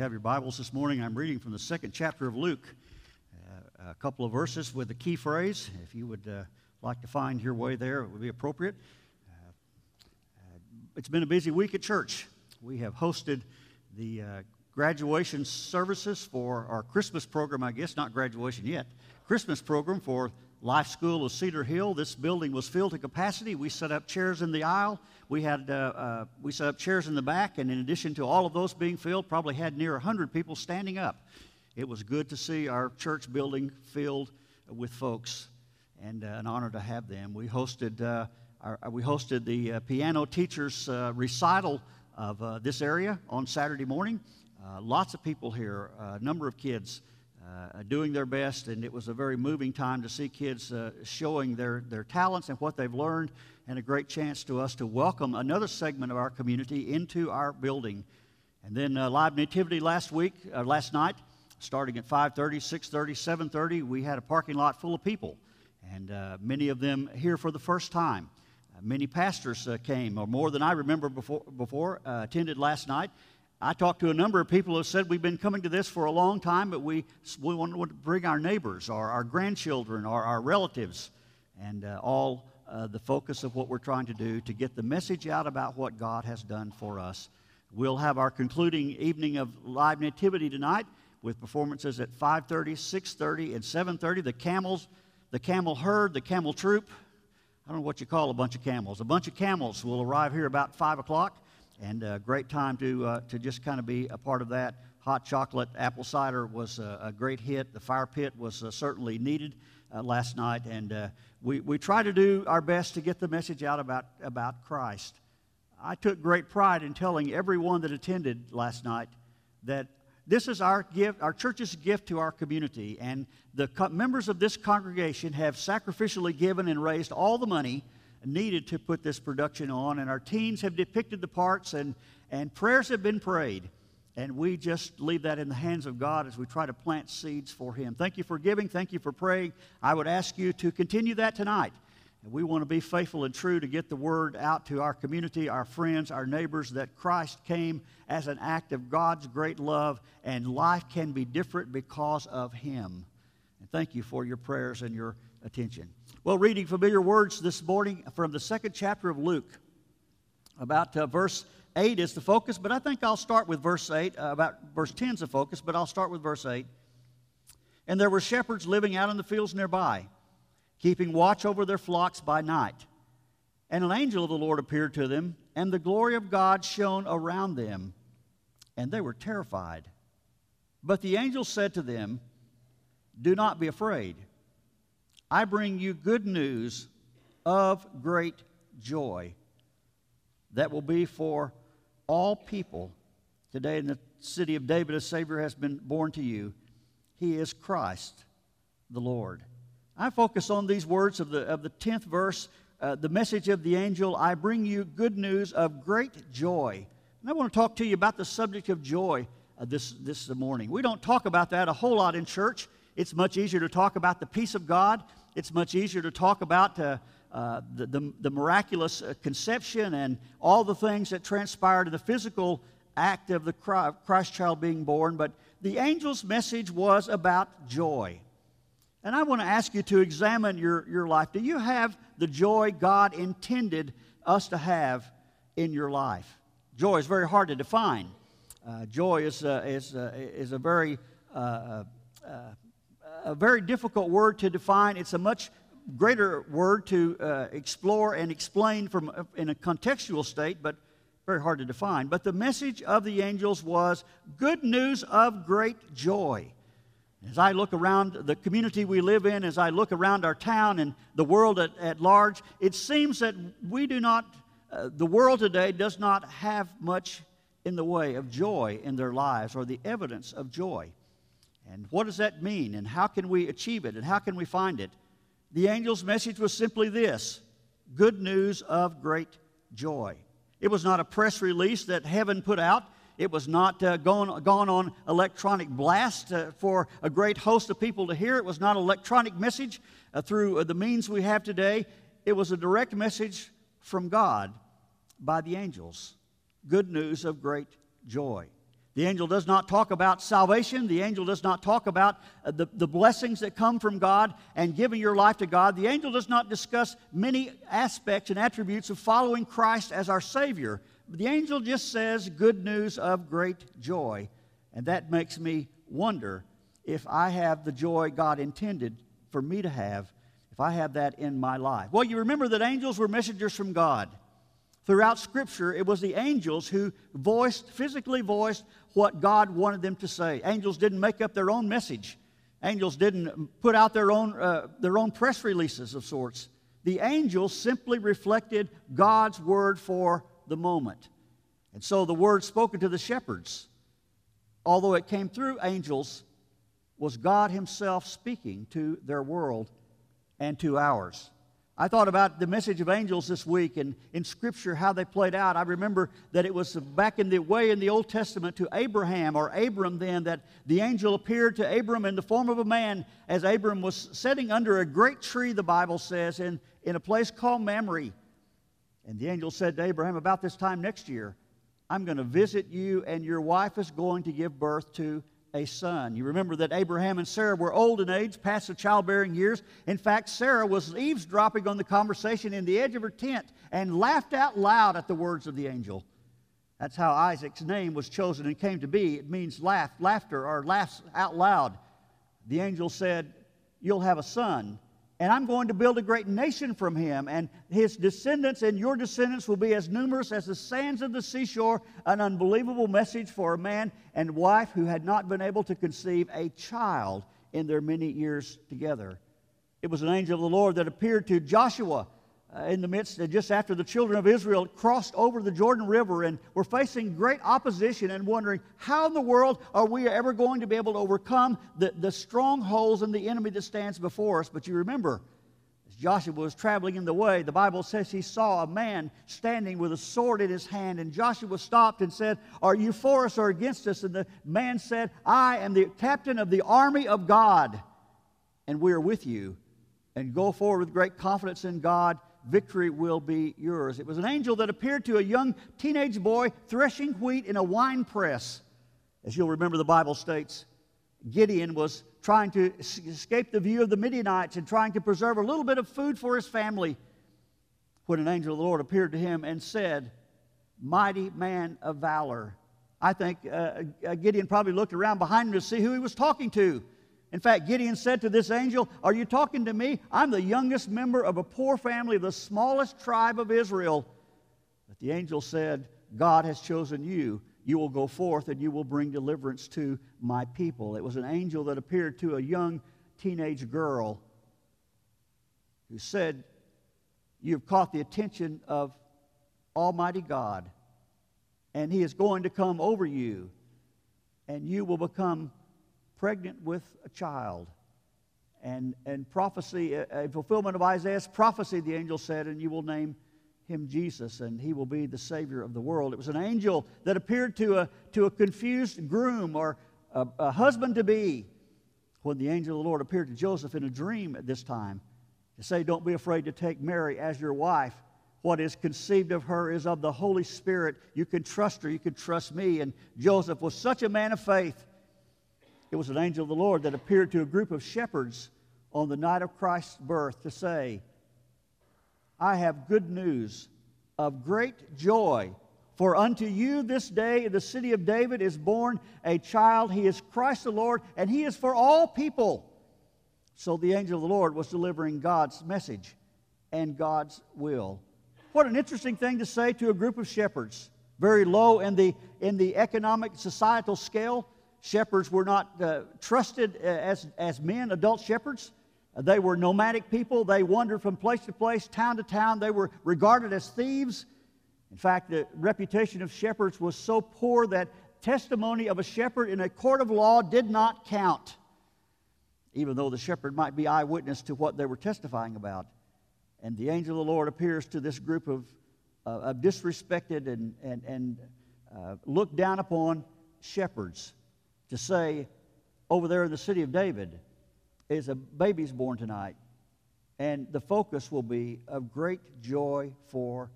have your Bibles this morning, I'm reading from the second chapter of Luke. Uh, a couple of verses with a key phrase. If you would uh, like to find your way there, it would be appropriate. Uh, uh it's been a busy week at church. We have hosted the uh, graduation services for our Christmas program, I guess, not graduation yet, Christmas program for Life School of Cedar Hill. This building was filled to capacity. We set up chairs in the aisle. We had uh, uh, we set up chairs in the back, and in addition to all of those being filled, probably had near 100 people standing up. It was good to see our church building filled with folks, and uh, an honor to have them. We hosted uh, our, we hosted the uh, piano teachers uh, recital of this area on Saturday morning. lots of people here, a number of kids uh, doing their best, and it was a very moving time to see kids uh, showing their, their talents and what they've learned, and a great chance to us to welcome another segment of our community into our building. And then uh, live nativity last week, uh, last night, starting at 5:30, 6:30, 7:30, we had a parking lot full of people, and uh, many of them here for the first time. Uh, many pastors came, or more than I remember before, before attended last night, I talked to a number of people who said we've been coming to this for a long time, but we, we want to bring our neighbors or our grandchildren or our relatives and uh, all uh, the focus of what we're trying to do to get the message out about what God has done for us. We'll have our concluding evening of live nativity tonight with performances at 5:30, 6:30, and 7:30. The camels, the camel herd, the camel troop. I don't know what you call a bunch of camels. A bunch of camels will arrive here about 5 o'clock and a great time to, uh, to just kind of be a part of that. Hot chocolate apple cider was a, a great hit. The fire pit was uh, certainly needed uh, last night, and uh, we, we try to do our best to get the message out about, about Christ. I took great pride in telling everyone that attended last night that this is our gift, our church's gift to our community, and the co- members of this congregation have sacrificially given and raised all the money needed to put this production on. And our teens have depicted the parts, and, and prayers have been prayed. And we just leave that in the hands of God as we try to plant seeds for Him. Thank you for giving. Thank you for praying. I would ask you to continue that tonight. And we want to be faithful and true to get the word out to our community, our friends, our neighbors that Christ came as an act of God's great love, and life can be different because of Him. And thank you for your prayers and your attention. Well, reading familiar words this morning from the second chapter of Luke. About uh, verse 8 is the focus, but I think I'll start with verse 8. Uh, about verse 10 is the focus, but I'll start with verse 8. And there were shepherds living out in the fields nearby, keeping watch over their flocks by night. And an angel of the Lord appeared to them, and the glory of God shone around them, and they were terrified. But the angel said to them, Do not be afraid. I bring you good news of great joy that will be for all people. Today, in the city of David, a Savior has been born to you. He is Christ the Lord. I focus on these words of the, of the 10th verse, uh, the message of the angel I bring you good news of great joy. And I want to talk to you about the subject of joy uh, this, this morning. We don't talk about that a whole lot in church. It's much easier to talk about the peace of God it's much easier to talk about uh, uh, the, the, the, miraculous uh, conception and all the things that transpired in the physical act of the Christ child being born, but the angel's message was about joy. And I want to ask you to examine your, your life. Do you have the joy God intended us to have in your life? Joy is very hard to define. Uh, joy is, uh, is, uh, is a very uh, a very difficult word to define. It's a much greater word to uh, explore and explain from uh, in a contextual state, but very hard to define. But the message of the angels was good news of great joy. As I look around the community we live in, as I look around our town and the world at, at large, it seems that we do not, uh, the world today does not have much in the way of joy in their lives or the evidence of joy. And what does that mean? And how can we achieve it? And how can we find it? The angel's message was simply this good news of great joy. It was not a press release that heaven put out. It was not uh, gone, gone on electronic blast uh, for a great host of people to hear. It was not an electronic message uh, through uh, the means we have today. It was a direct message from God by the angels. Good news of great joy. The angel does not talk about salvation. The angel does not talk about uh, the, the blessings that come from God and giving your life to God. The angel does not discuss many aspects and attributes of following Christ as our Savior. The angel just says good news of great joy. And that makes me wonder if I have the joy God intended for me to have, if I have that in my life. Well, you remember that angels were messengers from God. Throughout Scripture, it was the angels who voiced, physically voiced, what God wanted them to say. Angels didn't make up their own message. Angels didn't put out their own, uh, their own press releases of sorts. The angels simply reflected God's word for the moment. And so the word spoken to the shepherds, although it came through angels, was God Himself speaking to their world and to ours. I thought about the message of angels this week and in Scripture how they played out. I remember that it was back in the way in the Old Testament to Abraham or Abram then that the angel appeared to Abram in the form of a man as Abram was sitting under a great tree, the Bible says, in, in a place called Mamre. And the angel said to Abraham, About this time next year, I'm going to visit you, and your wife is going to give birth to a son. You remember that Abraham and Sarah were old in age, past the childbearing years. In fact, Sarah was eavesdropping on the conversation in the edge of her tent and laughed out loud at the words of the angel. That's how Isaac's name was chosen and came to be. It means laugh, laughter, or laughs out loud. The angel said, You'll have a son and I'm going to build a great nation from him, and his descendants and your descendants will be as numerous as the sands of the seashore. An unbelievable message for a man and wife who had not been able to conceive a child in their many years together. It was an angel of the Lord that appeared to Joshua uh, in the midst, uh, just after the children of Israel crossed over the Jordan River and were facing great opposition and wondering, how in the world are we ever going to be able to overcome the, the strongholds and the enemy that stands before us? But you remember, as Joshua was traveling in the way, the Bible says he saw a man standing with a sword in his hand, and Joshua stopped and said, Are you for us or against us? And the man said, I am the captain of the army of God, and we are with you. And go forward with great confidence in God victory will be yours. It was an angel that appeared to a young teenage boy threshing wheat in a wine press. As you'll remember, the Bible states Gideon was trying to escape the view of the Midianites and trying to preserve a little bit of food for his family when an angel of the Lord appeared to him and said, Mighty man of valor. I think uh, uh Gideon probably looked around behind him to see who he was talking to. In fact, Gideon said to this angel, Are you talking to me? I'm the youngest member of a poor family the smallest tribe of Israel. But the angel said, God has chosen you. You will go forth and you will bring deliverance to my people. It was an angel that appeared to a young teenage girl who said, You've caught the attention of Almighty God, and He is going to come over you, and you will become pregnant with a child. And, and prophecy, a, fulfillment of Isaiah's prophecy, the angel said, and you will name him Jesus, and he will be the Savior of the world. It was an angel that appeared to a, to a confused groom or a, a husband to be when the angel of the Lord appeared to Joseph in a dream at this time to say, Don't be afraid to take Mary as your wife. What is conceived of her is of the Holy Spirit. You can trust her, you can trust me. And Joseph was such a man of faith it was an angel of the Lord that appeared to a group of shepherds on the night of Christ's birth to say, I have good news of great joy. For unto you this day in the city of David is born a child. He is Christ the Lord, and he is for all people. So the angel of the Lord was delivering God's message and God's will. What an interesting thing to say to a group of shepherds, very low in the, in the economic societal scale. Shepherds were not uh, trusted uh, as, as men, adult shepherds. They were nomadic people. They wandered from place to place, town to town. They were regarded as thieves. In fact, the reputation of shepherds was so poor that testimony of a shepherd in a court of law did not count, even though the shepherd might be eyewitness to what they were testifying about. And the angel of the Lord appears to this group of, uh, of disrespected and, and, and uh, looked down upon shepherds to say, over there in the city of David, is a baby's born tonight. And the focus will be of great joy for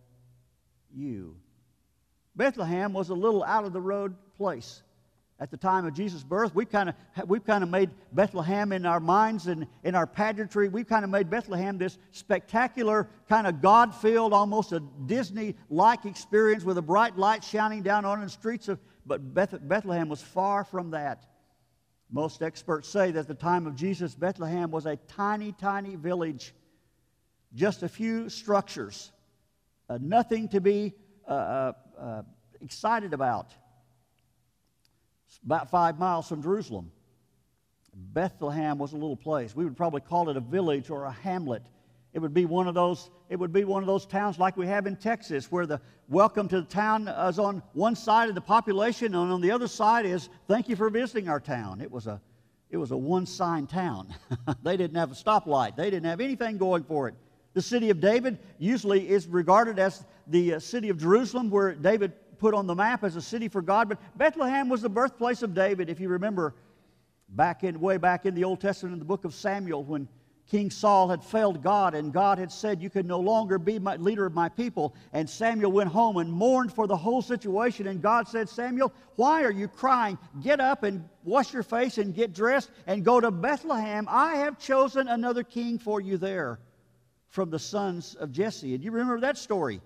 you. Bethlehem was a little out of the road place. at the time of Jesus' birth. We've kind of we've kind of made Bethlehem in our minds and in our pageantry. We've kind of made Bethlehem this spectacular kind of God-filled, almost a Disney-like experience with a bright light shining down on the streets of. But Beth, Bethlehem was far from that. Most experts say that at the time of Jesus, Bethlehem was a tiny, tiny village, just a few structures, uh, nothing to be uh, uh, uh excited about about five miles from Jerusalem. Bethlehem was a little place. We would probably call it a village or a hamlet. It would be one of those, it would be one of those towns like we have in Texas, where the welcome to the town is on one side of the population, and on the other side is thank you for visiting our town. It was a it was a one-sign town. they didn't have a stoplight. They didn't have anything going for it. The city of David usually is regarded as the uh, city of Jerusalem, where David put on the map as a city for God, but Bethlehem was the birthplace of David. If you remember back in way back in the Old Testament in the book of Samuel when King Saul had failed God and God had said, You can no longer be my leader of my people. And Samuel went home and mourned for the whole situation. And God said, Samuel, why are you crying? Get up and wash your face and get dressed and go to Bethlehem. I have chosen another king for you there from the sons of Jesse. And you remember that story.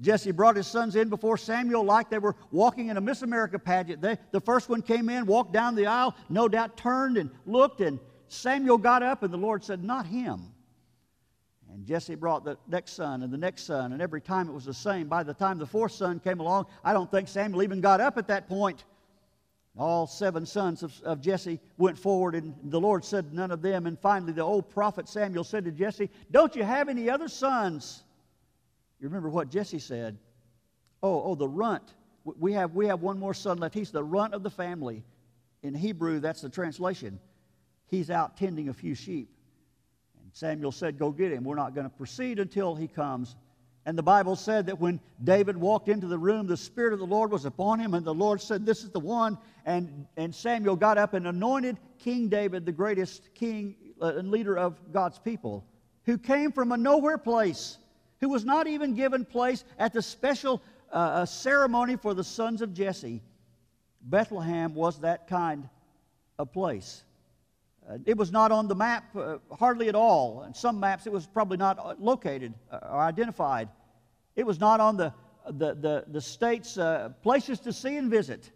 Jesse brought his sons in before Samuel like they were walking in a Miss America pageant. They, the first one came in, walked down the aisle, no doubt turned and looked, and Samuel got up, and the Lord said, Not him. And Jesse brought the next son and the next son, and every time it was the same. By the time the fourth son came along, I don't think Samuel even got up at that point. All seven sons of, of, Jesse went forward, and the Lord said, None of them. And finally, the old prophet Samuel said to Jesse, Don't you have any other sons? You remember what Jesse said? Oh, oh, the runt. We have, we have one more son left. He's the runt of the family. In Hebrew, that's the translation. He's out tending a few sheep. And Samuel said, Go get him. We're not going to proceed until he comes. And the Bible said that when David walked into the room, the Spirit of the Lord was upon him, and the Lord said, This is the one. And, and Samuel got up and anointed King David, the greatest king uh, and leader of God's people, who came from a nowhere place who was not even given place at the special uh, uh, ceremony for the sons of Jesse. Bethlehem was that kind of place. Uh, it was not on the map uh, hardly at all. In some maps, it was probably not uh, located uh, or identified. It was not on the, the, the, the state's places to see and visit.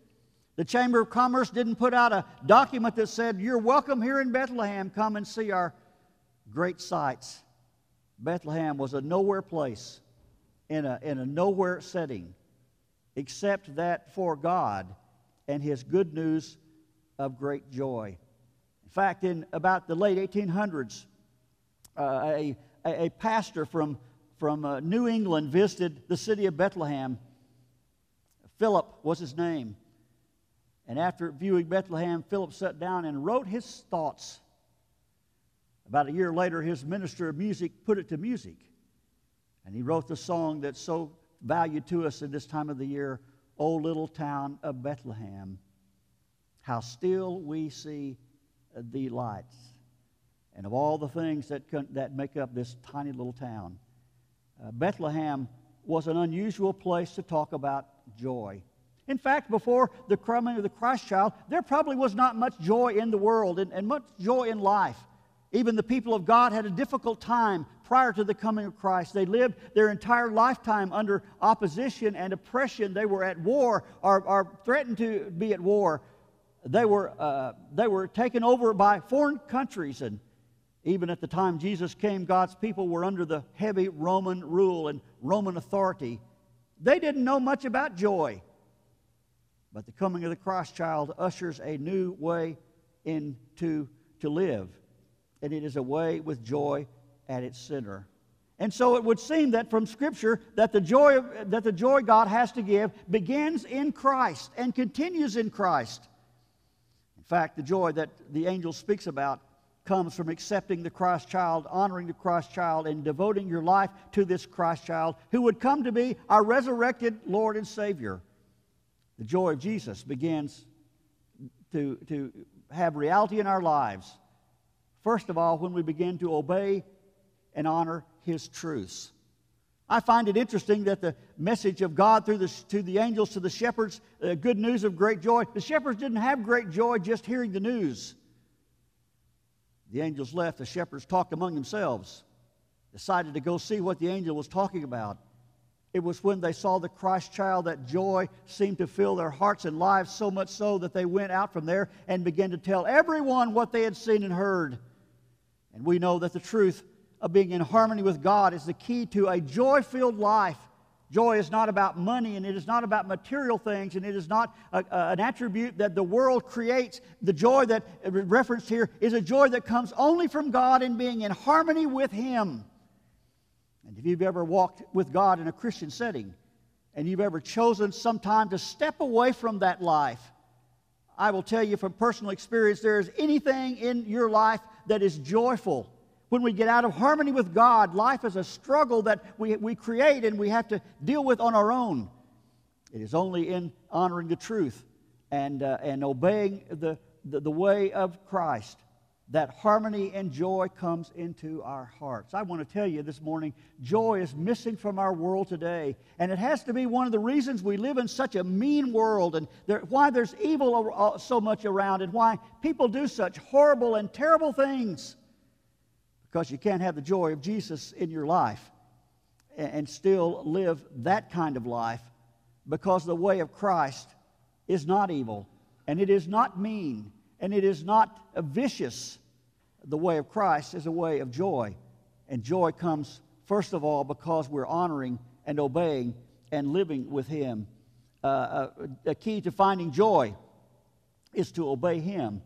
The Chamber of Commerce didn't put out a document that said, You're welcome here in Bethlehem. Come and see our great sights. Bethlehem was a nowhere place in a, in a nowhere setting, except that for God and His good news of great joy. Fact, in about the late 1800s, uh, a, a, pastor from, from uh, New England visited the city of Bethlehem. Philip was his name. And after viewing Bethlehem, Philip sat down and wrote his thoughts about a year later, his minister of music put it to music. And he wrote the song that's so valued to us in this time of the year, O Little Town of Bethlehem, how still we see the lights. And of all the things that, that make up this tiny little town, uh, Bethlehem was an unusual place to talk about joy. In fact, before the coming of the Christ child, there probably was not much joy in the world and, and much joy in life. Even the people of God had a difficult time prior to the coming of Christ. They lived their entire lifetime under opposition and oppression. They were at war or, or threatened to be at war. They were, uh, they were taken over by foreign countries. And even at the time Jesus came, God's people were under the heavy Roman rule and Roman authority. They didn't know much about joy. But the coming of the Christ child ushers a new way into to live and it is a way with joy at its center. And so it would seem that from Scripture that the joy that the joy God has to give begins in Christ and continues in Christ. In fact, the joy that the angel speaks about comes from accepting the Christ child, honoring the Christ child, and devoting your life to this Christ child who would come to be our resurrected Lord and Savior. The joy of Jesus begins to, to have reality in our lives First of all, when we begin to obey and honor His truths. I find it interesting that the message of God through the, to the angels to the shepherds, uh, good news of great joy, the shepherds didn't have great joy just hearing the news. The angels left, the shepherds talked among themselves, decided to go see what the angel was talking about. It was when they saw the Christ child that joy seemed to fill their hearts and lives so much so that they went out from there and began to tell everyone what they had seen and heard. And we know that the truth of being in harmony with God is the key to a joy filled life. Joy is not about money and it is not about material things and it is not a, a, an attribute that the world creates. The joy that uh, referenced here is a joy that comes only from God and being in harmony with Him. And if you've ever walked with God in a Christian setting and you've ever chosen sometime to step away from that life, I will tell you from personal experience there is anything in your life that is joyful when we get out of harmony with God, life is a struggle that we, we create and we have to deal with on our own. It is only in honoring the truth and, uh, and obeying the, the, the way of Christ that harmony and joy comes into our hearts. I want to tell you this morning, joy is missing from our world today. And it has to be one of the reasons we live in such a mean world and there, why there's evil so much around and why people do such horrible and terrible things because you can't have the joy of Jesus in your life and still live that kind of life because the way of Christ is not evil and it is not mean and it is not vicious. The way of Christ is a way of joy. And joy comes, first of all, because we're honoring and obeying and living with Him. Uh, a, uh, a key to finding joy is to obey Him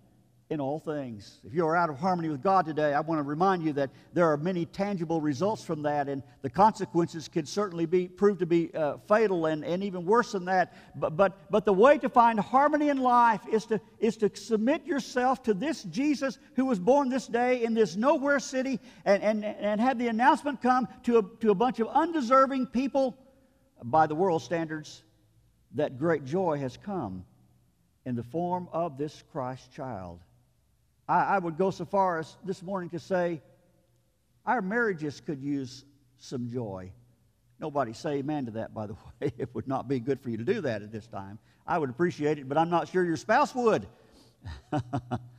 in all things. If you are out of harmony with God today, I want to remind you that there are many tangible results from that, and the consequences can certainly be proved to be uh, fatal and, and even worse than that. But, but, but the way to find harmony in life is to, is to submit yourself to this Jesus who was born this day in this nowhere city and, and, and have the announcement come to a, to a bunch of undeserving people by the world standards that great joy has come in the form of this Christ child. I, I would go so far as this morning to say our marriages could use some joy. Nobody say amen to that, by the way. It would not be good for you to do that at this time. I would appreciate it, but I'm not sure your spouse would.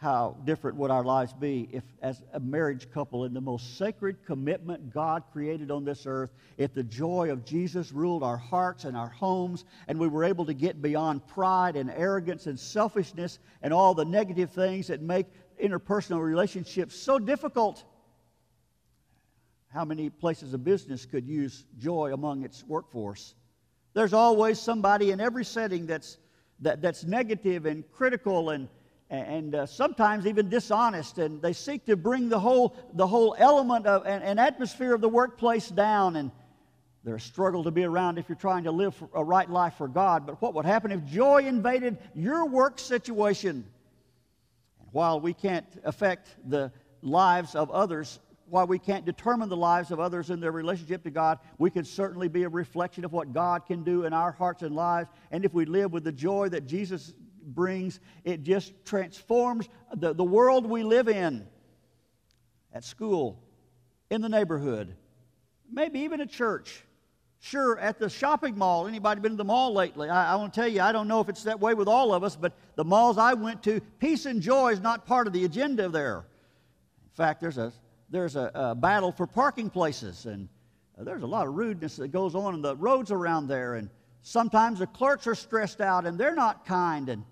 how different would our lives be if, as a marriage couple, in the most sacred commitment God created on this earth, if the joy of Jesus ruled our hearts and our homes, and we were able to get beyond pride and arrogance and selfishness and all the negative things that make interpersonal relationships so difficult? How many places of business could use joy among its workforce? There's always somebody in every setting that's, that, that's negative and critical and and uh, sometimes even dishonest and they seek to bring the whole the whole element of and, and, atmosphere of the workplace down and they're a struggle to be around if you're trying to live a right life for god but what would happen if joy invaded your work situation and while we can't affect the lives of others while we can't determine the lives of others in their relationship to God, we can certainly be a reflection of what God can do in our hearts and lives. And if we live with the joy that Jesus brings, it just transforms the, the world we live in at school, in the neighborhood, maybe even at church. Sure, at the shopping mall. Anybody been to the mall lately? I, I want to tell you, I don't know if it's that way with all of us, but the malls I went to, peace and joy is not part of the agenda there. In fact, there's a there's a, a battle for parking places, and uh, there's a lot of rudeness that goes on in the roads around there, and sometimes the clerks are stressed out and they're not kind, and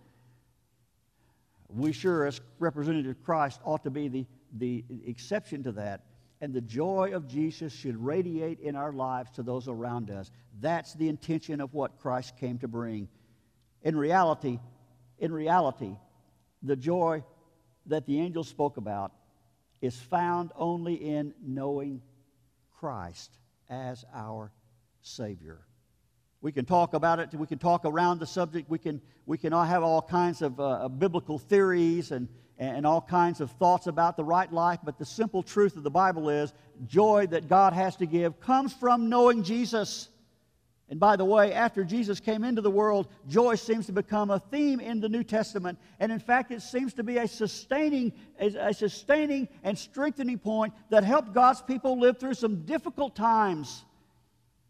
we sure, as representative of Christ, ought to be the, the exception to that. And the joy of Jesus should radiate in our lives to those around us. That's the intention of what Christ came to bring. In reality, in reality, the joy that the angel spoke about is found only in knowing Christ as our Savior. We can talk about it. We can talk around the subject. We can, we can all have all kinds of uh, biblical theories and, and all kinds of thoughts about the right life. But the simple truth of the Bible is joy that God has to give comes from knowing Jesus. And by the way, after Jesus came into the world, joy seems to become a theme in the New Testament. And in fact, it seems to be a sustaining, a, sustaining and strengthening point that helped God's people live through some difficult times.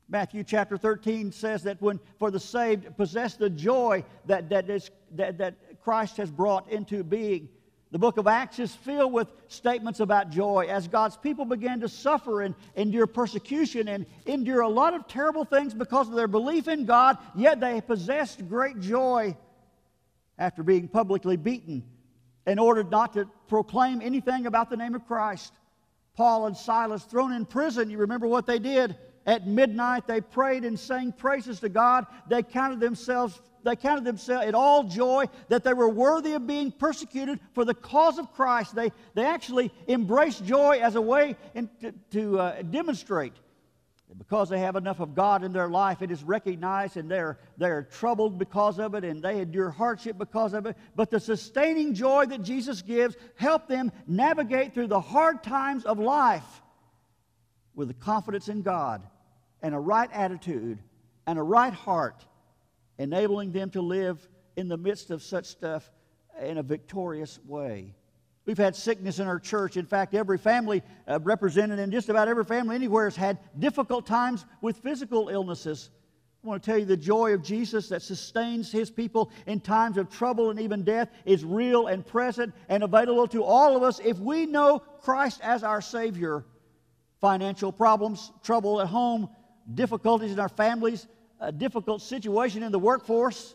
Matthew chapter 13 says that when for the saved possess the joy that, that, is, that, that Christ has brought into being. The book of Acts is filled with statements about joy as God's people began to suffer and endure persecution and endure a lot of terrible things because of their belief in God, yet they possessed great joy after being publicly beaten in order not to proclaim anything about the name of Christ. Paul and Silas thrown in prison, you remember what they did? At midnight, they prayed and sang praises to God. They counted themselves, they counted themselves it all joy that they were worthy of being persecuted for the cause of Christ. They, they actually embraced joy as a way in, to, to uh, demonstrate because they have enough of God in their life, it is recognized and they're, they're troubled because of it and they endure hardship because of it. But the sustaining joy that Jesus gives help them navigate through the hard times of life with the confidence in God and a right attitude and a right heart, enabling them to live in the midst of such stuff in a victorious way. We've had sickness in our church. In fact, every family uh, represented in just about every family anywhere has had difficult times with physical illnesses. I want to tell you the joy of Jesus that sustains his people in times of trouble and even death is real and present and available to all of us if we know Christ as our Savior. Financial problems, trouble at home, difficulties in our families, a difficult situation in the workforce.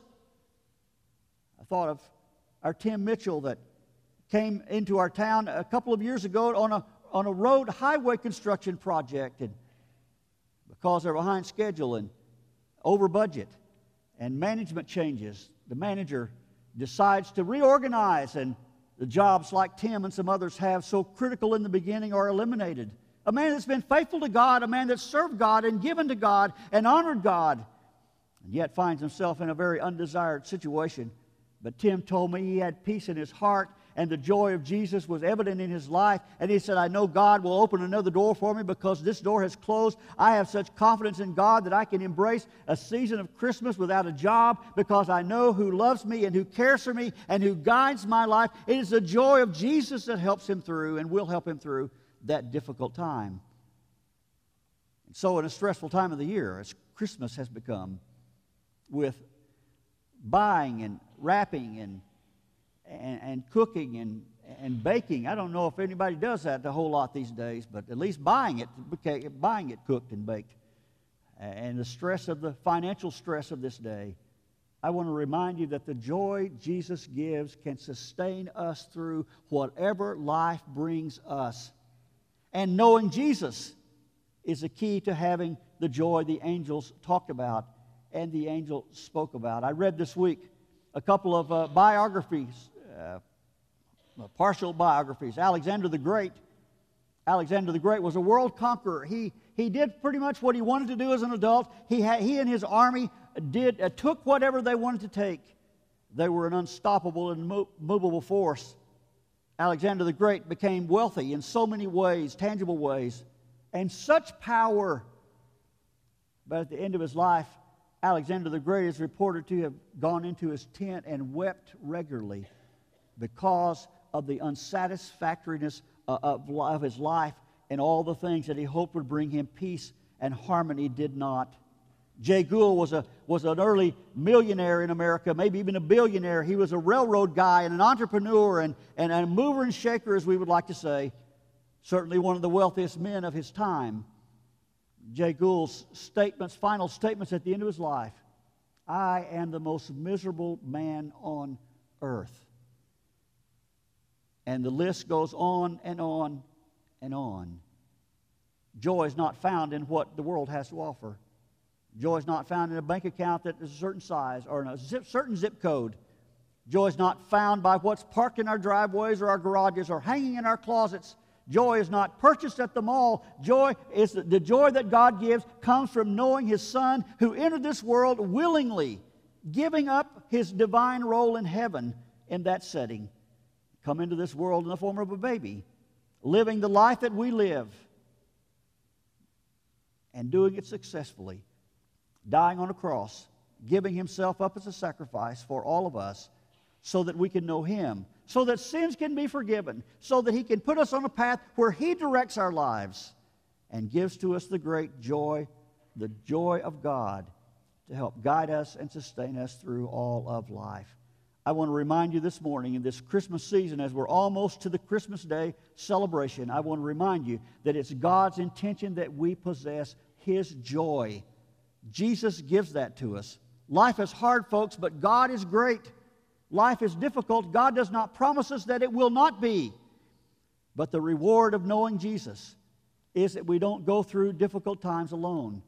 I thought of our Tim Mitchell that came into our town a couple of years ago on a, on a road highway construction project. And because they're behind schedule and over budget and management changes, the manager decides to reorganize, and the jobs like Tim and some others have so critical in the beginning are eliminated. A man that's been faithful to God, a man that's served God and given to God and honored God, and yet finds himself in a very undesired situation. But Tim told me he had peace in his heart and the joy of Jesus was evident in his life. And he said, I know God will open another door for me because this door has closed. I have such confidence in God that I can embrace a season of Christmas without a job because I know who loves me and who cares for me and who guides my life. It is the joy of Jesus that helps him through and will help him through that difficult time. And so, in a stressful time of the year, as Christmas has become, with buying and wrapping and, and, and cooking and, and baking. I don't know if anybody does that a whole lot these days, but at least buying it, buying it cooked and baked. And the stress of the financial stress of this day. I want to remind you that the joy Jesus gives can sustain us through whatever life brings us. And knowing Jesus is the key to having the joy the angels talked about and the angel spoke about. I read this week a couple of uh, biographies, uh, partial biographies. Alexander the Great. Alexander the Great was a world conqueror. He, he did pretty much what he wanted to do as an adult. He, he and his army did, uh, took whatever they wanted to take. They were an unstoppable and movable force. Alexander the Great became wealthy in so many ways, tangible ways, and such power. But at the end of his life, Alexander the Great is reported to have gone into his tent and wept regularly because of the unsatisfactoriness uh, of his life and all the things that he hoped would bring him peace and harmony did not. Jay Gould was, a, was an early millionaire in America, maybe even a billionaire. He was a railroad guy and an entrepreneur and, and a mover and shaker, as we would like to say. Certainly one of the wealthiest men of his time. Jay Gould's statements, final statements at the end of his life I am the most miserable man on earth. And the list goes on and on and on. Joy is not found in what the world has to offer. Joy is not found in a bank account that is a certain size or in a zip, certain zip code. Joy is not found by what's parked in our driveways or our garages or hanging in our closets. Joy is not purchased at the mall. Joy is the, the joy that God gives comes from knowing His Son who entered this world willingly, giving up His divine role in heaven in that setting. Come into this world in the form of a baby, living the life that we live, and doing it successfully dying on a cross, giving himself up as a sacrifice for all of us so that we can know him, so that sins can be forgiven, so that he can put us on a path where he directs our lives and gives to us the great joy, the joy of God to help guide us and sustain us through all of life. I want to remind you this morning in this Christmas season, as we're almost to the Christmas Day celebration, I want to remind you that it's God's intention that we possess His joy. Jesus gives that to us. Life is hard, folks, but God is great. Life is difficult. God does not promise us that it will not be. But the reward of knowing Jesus is that we don't go through difficult times alone.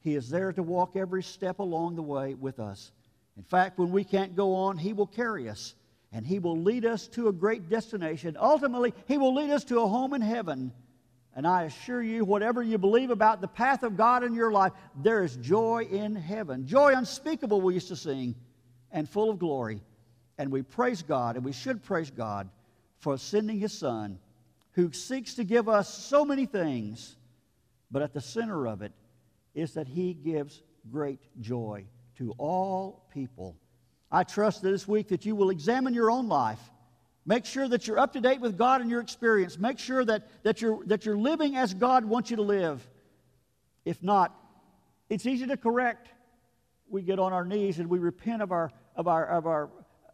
He is there to walk every step along the way with us. In fact, when we can't go on, He will carry us and He will lead us to a great destination. Ultimately, He will lead us to a home in heaven. And I assure you, whatever you believe about the path of God in your life, there is joy in heaven. Joy unspeakable, we used to sing, and full of glory. And we praise God, and we should praise God for sending His Son, who seeks to give us so many things, but at the center of it is that He gives great joy to all people. I trust that this week that you will examine your own life. Make sure that you're up to date with God and your experience. Make sure that, that, you're, that you're living as God wants you to live. If not, it's easy to correct. We get on our knees and we repent of, our, of, our, of, our,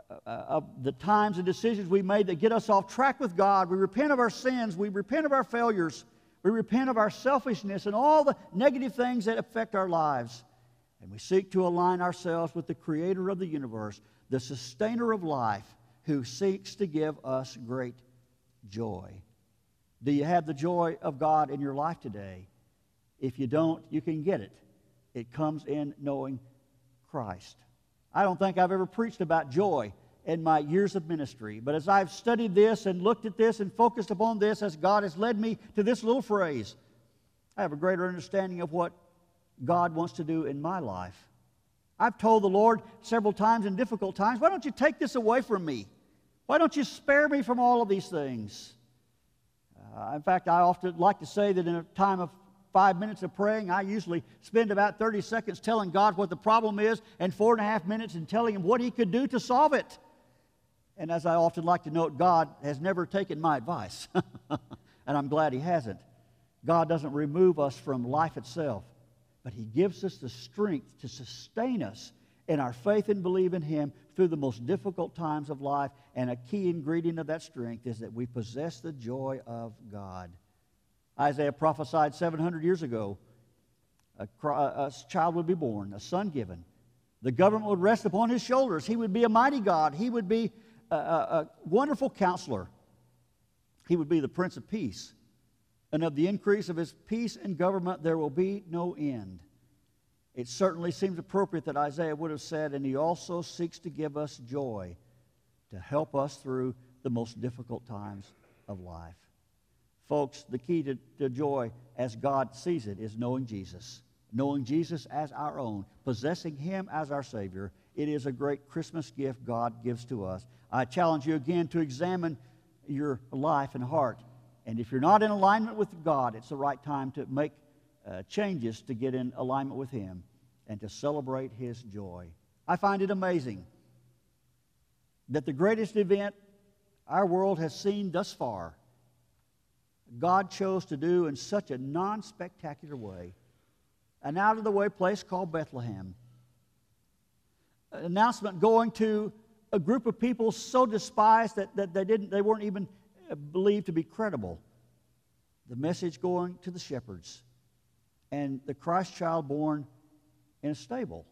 uh, of the times and decisions we made that get us off track with God. We repent of our sins. We repent of our failures. We repent of our selfishness and all the negative things that affect our lives. And we seek to align ourselves with the creator of the universe, the sustainer of life, who seeks to give us great joy. Do you have the joy of God in your life today? If you don't, you can get it. It comes in knowing Christ. I don't think I've ever preached about joy in my years of ministry, but as I've studied this and looked at this and focused upon this as God has led me to this little phrase, I have a greater understanding of what God wants to do in my life. I've told the Lord several times in difficult times, why don't you take this away from me? Why don't you spare me from all of these things? Uh, in fact, I often like to say that in a time of five minutes of praying, I usually spend about 30 seconds telling God what the problem is and four and a half minutes in telling Him what He could do to solve it. And as I often like to note, God has never taken my advice, and I'm glad He hasn't. God doesn't remove us from life itself but He gives us the strength to sustain us in our faith and believe in Him through the most difficult times of life. And a key ingredient of that strength is that we possess the joy of God. Isaiah prophesied 700 years ago a, a child would be born, a son given. The government would rest upon his shoulders. He would be a mighty God. He would be a, a, a wonderful counselor. He would be the Prince of Peace and of the increase of his peace and government there will be no end. It certainly seems appropriate that Isaiah would have said, and he also seeks to give us joy to help us through the most difficult times of life. Folks, the key to, to joy as God sees it is knowing Jesus, knowing Jesus as our own, possessing him as our Savior. It is a great Christmas gift God gives to us. I challenge you again to examine your life and heart and if you're not in alignment with God, it's the right time to make uh, changes to get in alignment with Him and to celebrate His joy. I find it amazing that the greatest event our world has seen thus far, God chose to do in such a non spectacular way. An out of the way place called Bethlehem. An announcement going to a group of people so despised that, that they, didn't, they weren't even believed to be credible. The message going to the shepherds and the Christ child born in a stable.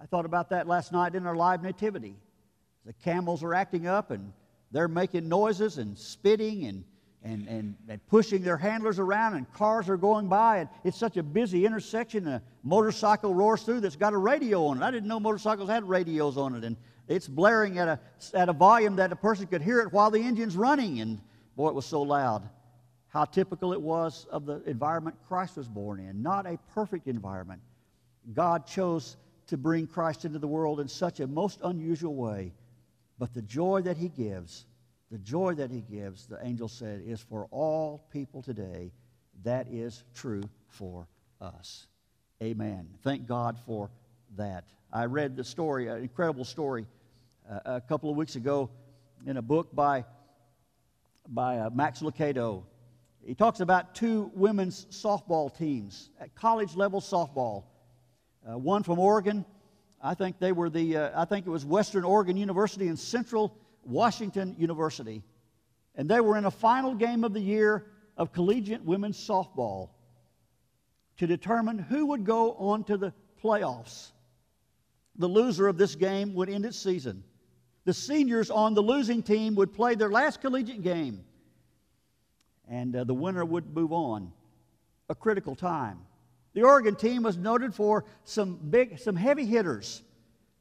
I thought about that last night in our live nativity. The camels are acting up and they're making noises and spitting and, and, and, and pushing their handlers around, and cars are going by. And it's such a busy intersection. A motorcycle roars through that's got a radio on it. I didn't know motorcycles had radios on it. And it's blaring at a, at a volume that a person could hear it while the engine's running. And boy, it was so loud. How typical it was of the environment Christ was born in. Not a perfect environment. God chose to bring Christ into the world in such a most unusual way. But the joy that he gives, the joy that he gives, the angel said, is for all people today. That is true for us. Amen. Thank God for that. I read the story, an incredible story, uh, a couple of weeks ago in a book by, by uh, Max Lucado. He talks about two women's softball teams at college level softball. Uh, one from Oregon, I think they were the, uh, I think it was Western Oregon University and Central Washington University. And they were in a final game of the year of collegiate women's softball to determine who would go on to the playoffs. The loser of this game would end its season. The seniors on the losing team would play their last collegiate game, and uh, the winner would move on. A critical time. The Oregon team was noted for some big, some heavy hitters.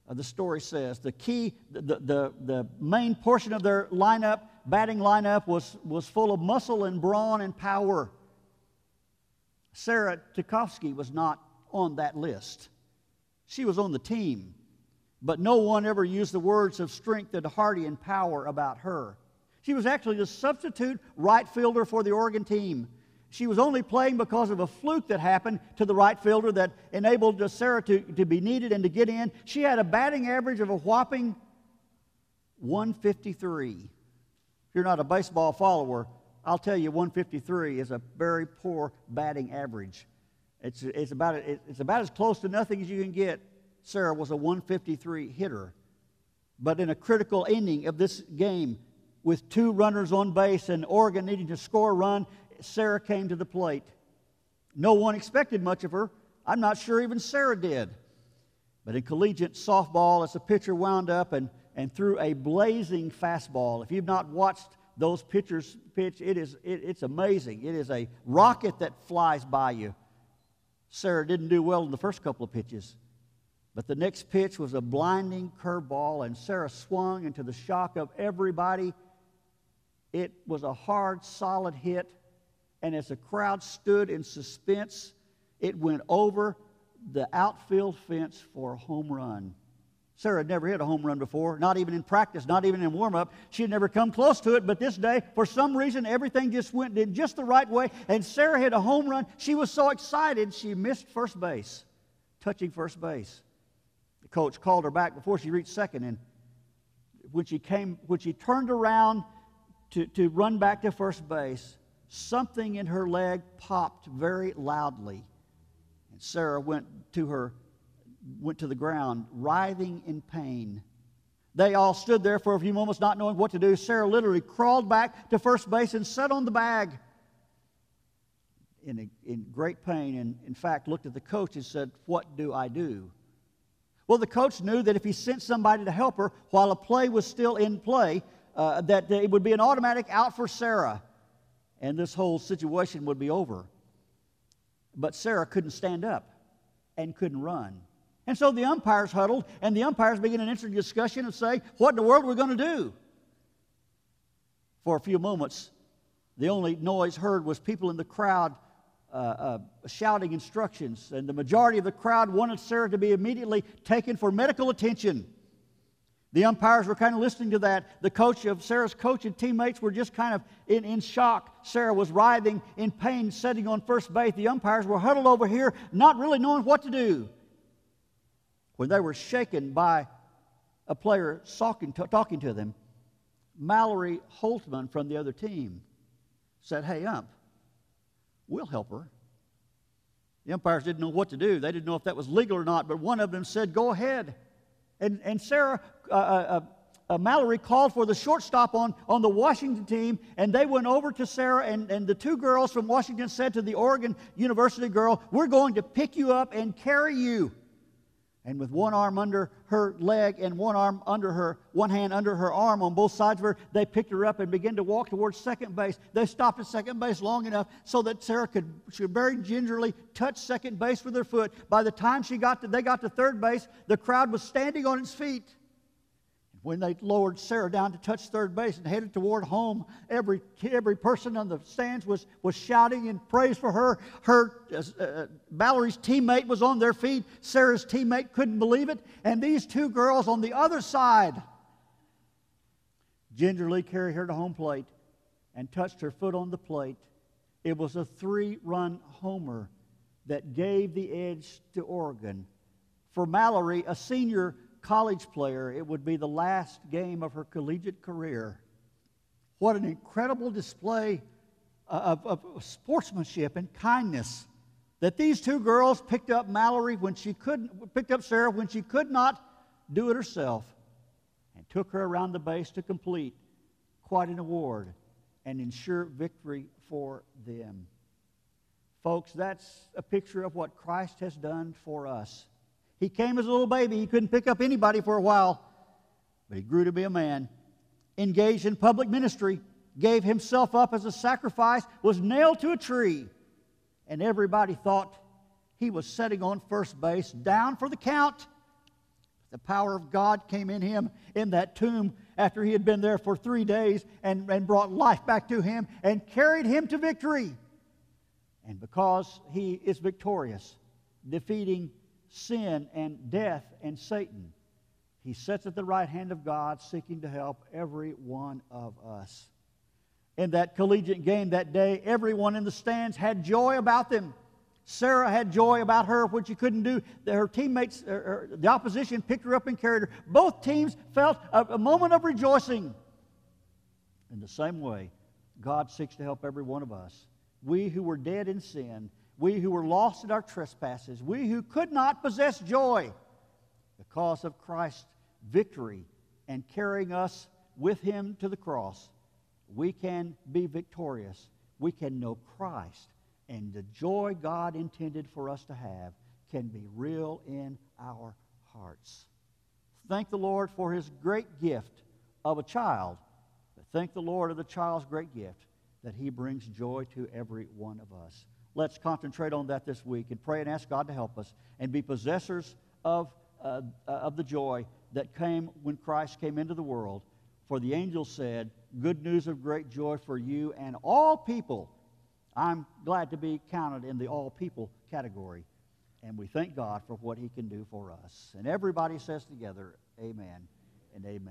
Uh, the story says the key, the, the, the main portion of their lineup, batting lineup, was, was full of muscle and brawn and power. Sarah Tucholsky was not on that list. She was on the team, but no one ever used the words of strength and hardy and power about her. She was actually the substitute right fielder for the Oregon team. She was only playing because of a fluke that happened to the right fielder that enabled Sarah to, to be needed and to get in. She had a batting average of a whopping 153. If you're not a baseball follower, I'll tell you 153 is a very poor batting average. It's, it's, about, it's about as close to nothing as you can get. Sarah was a 153 hitter. But in a critical inning of this game, with two runners on base and Oregon needing to score a run, Sarah came to the plate. No one expected much of her. I'm not sure even Sarah did. But in collegiate softball, as the pitcher wound up and, and threw a blazing fastball, if you've not watched those pitchers pitch, it is, it, it's amazing. It is a rocket that flies by you. Sarah didn't do well in the first couple of pitches. But the next pitch was a blinding curveball, and Sarah swung into the shock of everybody. It was a hard, solid hit, and as the crowd stood in suspense, it went over the outfield fence for a home run. Sarah had never hit a home run before, not even in practice, not even in warm up. She had never come close to it, but this day, for some reason, everything just went in just the right way, and Sarah hit a home run. She was so excited, she missed first base, touching first base. The coach called her back before she reached second, and when she came, when she turned around to, to run back to first base, something in her leg popped very loudly. And Sarah went to her went to the ground, writhing in pain. They all stood there for a few moments, not knowing what to do. Sarah literally crawled back to first base and sat on the bag in, a, in great pain. And in fact, looked at the coach and said, What do I do? Well, the coach knew that if he sent somebody to help her while a play was still in play, uh, that it would be an automatic out for Sarah, and this whole situation would be over. But Sarah couldn't stand up and couldn't run. And so the umpires huddled, and the umpires began an interesting discussion and say, What in the world are we going to do? For a few moments, the only noise heard was people in the crowd uh, uh, shouting instructions, and the majority of the crowd wanted Sarah to be immediately taken for medical attention. The umpires were kind of listening to that. The coach of Sarah's coach and teammates were just kind of in, in shock. Sarah was writhing in pain, sitting on first base. The umpires were huddled over here, not really knowing what to do when they were shaken by a player talking to, them, Mallory Holtman from the other team said, Hey, ump, we'll help her. The umpires didn't know what to do. They didn't know if that was legal or not, but one of them said, Go ahead. And, and Sarah, uh, uh, uh, Mallory called for the shortstop on, on the Washington team, and they went over to Sarah, and, and the two girls from Washington said to the Oregon University girl, We're going to pick you up and carry you and with one arm under her leg and one arm under her, one hand under her arm on both sides of her, they picked her up and began to walk towards second base. They stopped at second base long enough so that Sarah could, she very gingerly touch second base with her foot. By the time she got to, they got to third base, the crowd was standing on its feet. When they lowered Sarah down to touch third base and headed toward home, every, every person on the stands was, was shouting in praise for her. Her uh, uh, Valerie's teammate was on their feet. Sarah's teammate couldn't believe it. And these two girls on the other side gingerly carried her to home plate and touched her foot on the plate. It was a three run homer that gave the edge to Oregon. For Mallory, a senior college player, it would be the last game of her collegiate career. What an incredible display of, of, sportsmanship and kindness that these two girls picked up Mallory when she couldn't, picked up Sarah when she could not do it herself and took her around the base to complete quite an award and ensure victory for them. Folks, that's a picture of what Christ has done for us. He came as a little baby. He couldn't pick up anybody for a while, but he grew to be a man, engaged in public ministry, gave himself up as a sacrifice, was nailed to a tree, and everybody thought he was sitting on first base, down for the count. The power of God came in him in that tomb after he had been there for three days and, and brought life back to him and carried him to victory. And because he is victorious, defeating sin and death and Satan, he sits at the right hand of God seeking to help every one of us. In that collegiate game that day, everyone in the stands had joy about them. Sarah had joy about her, what she couldn't do. Her teammates, her, the opposition, picked her up and carried her. Both teams felt a moment of rejoicing. In the same way, God seeks to help every one of us we who were dead in sin, we who were lost in our trespasses, we who could not possess joy because of Christ's victory and carrying us with him to the cross, we can be victorious. We can know Christ, and the joy God intended for us to have can be real in our hearts. Thank the Lord for his great gift of a child, but thank the Lord of the child's great gift that He brings joy to every one of us. Let's concentrate on that this week and pray and ask God to help us and be possessors of, uh, of the joy that came when Christ came into the world. For the angel said, Good news of great joy for you and all people. I'm glad to be counted in the all people category. And we thank God for what He can do for us. And everybody says together, Amen and Amen.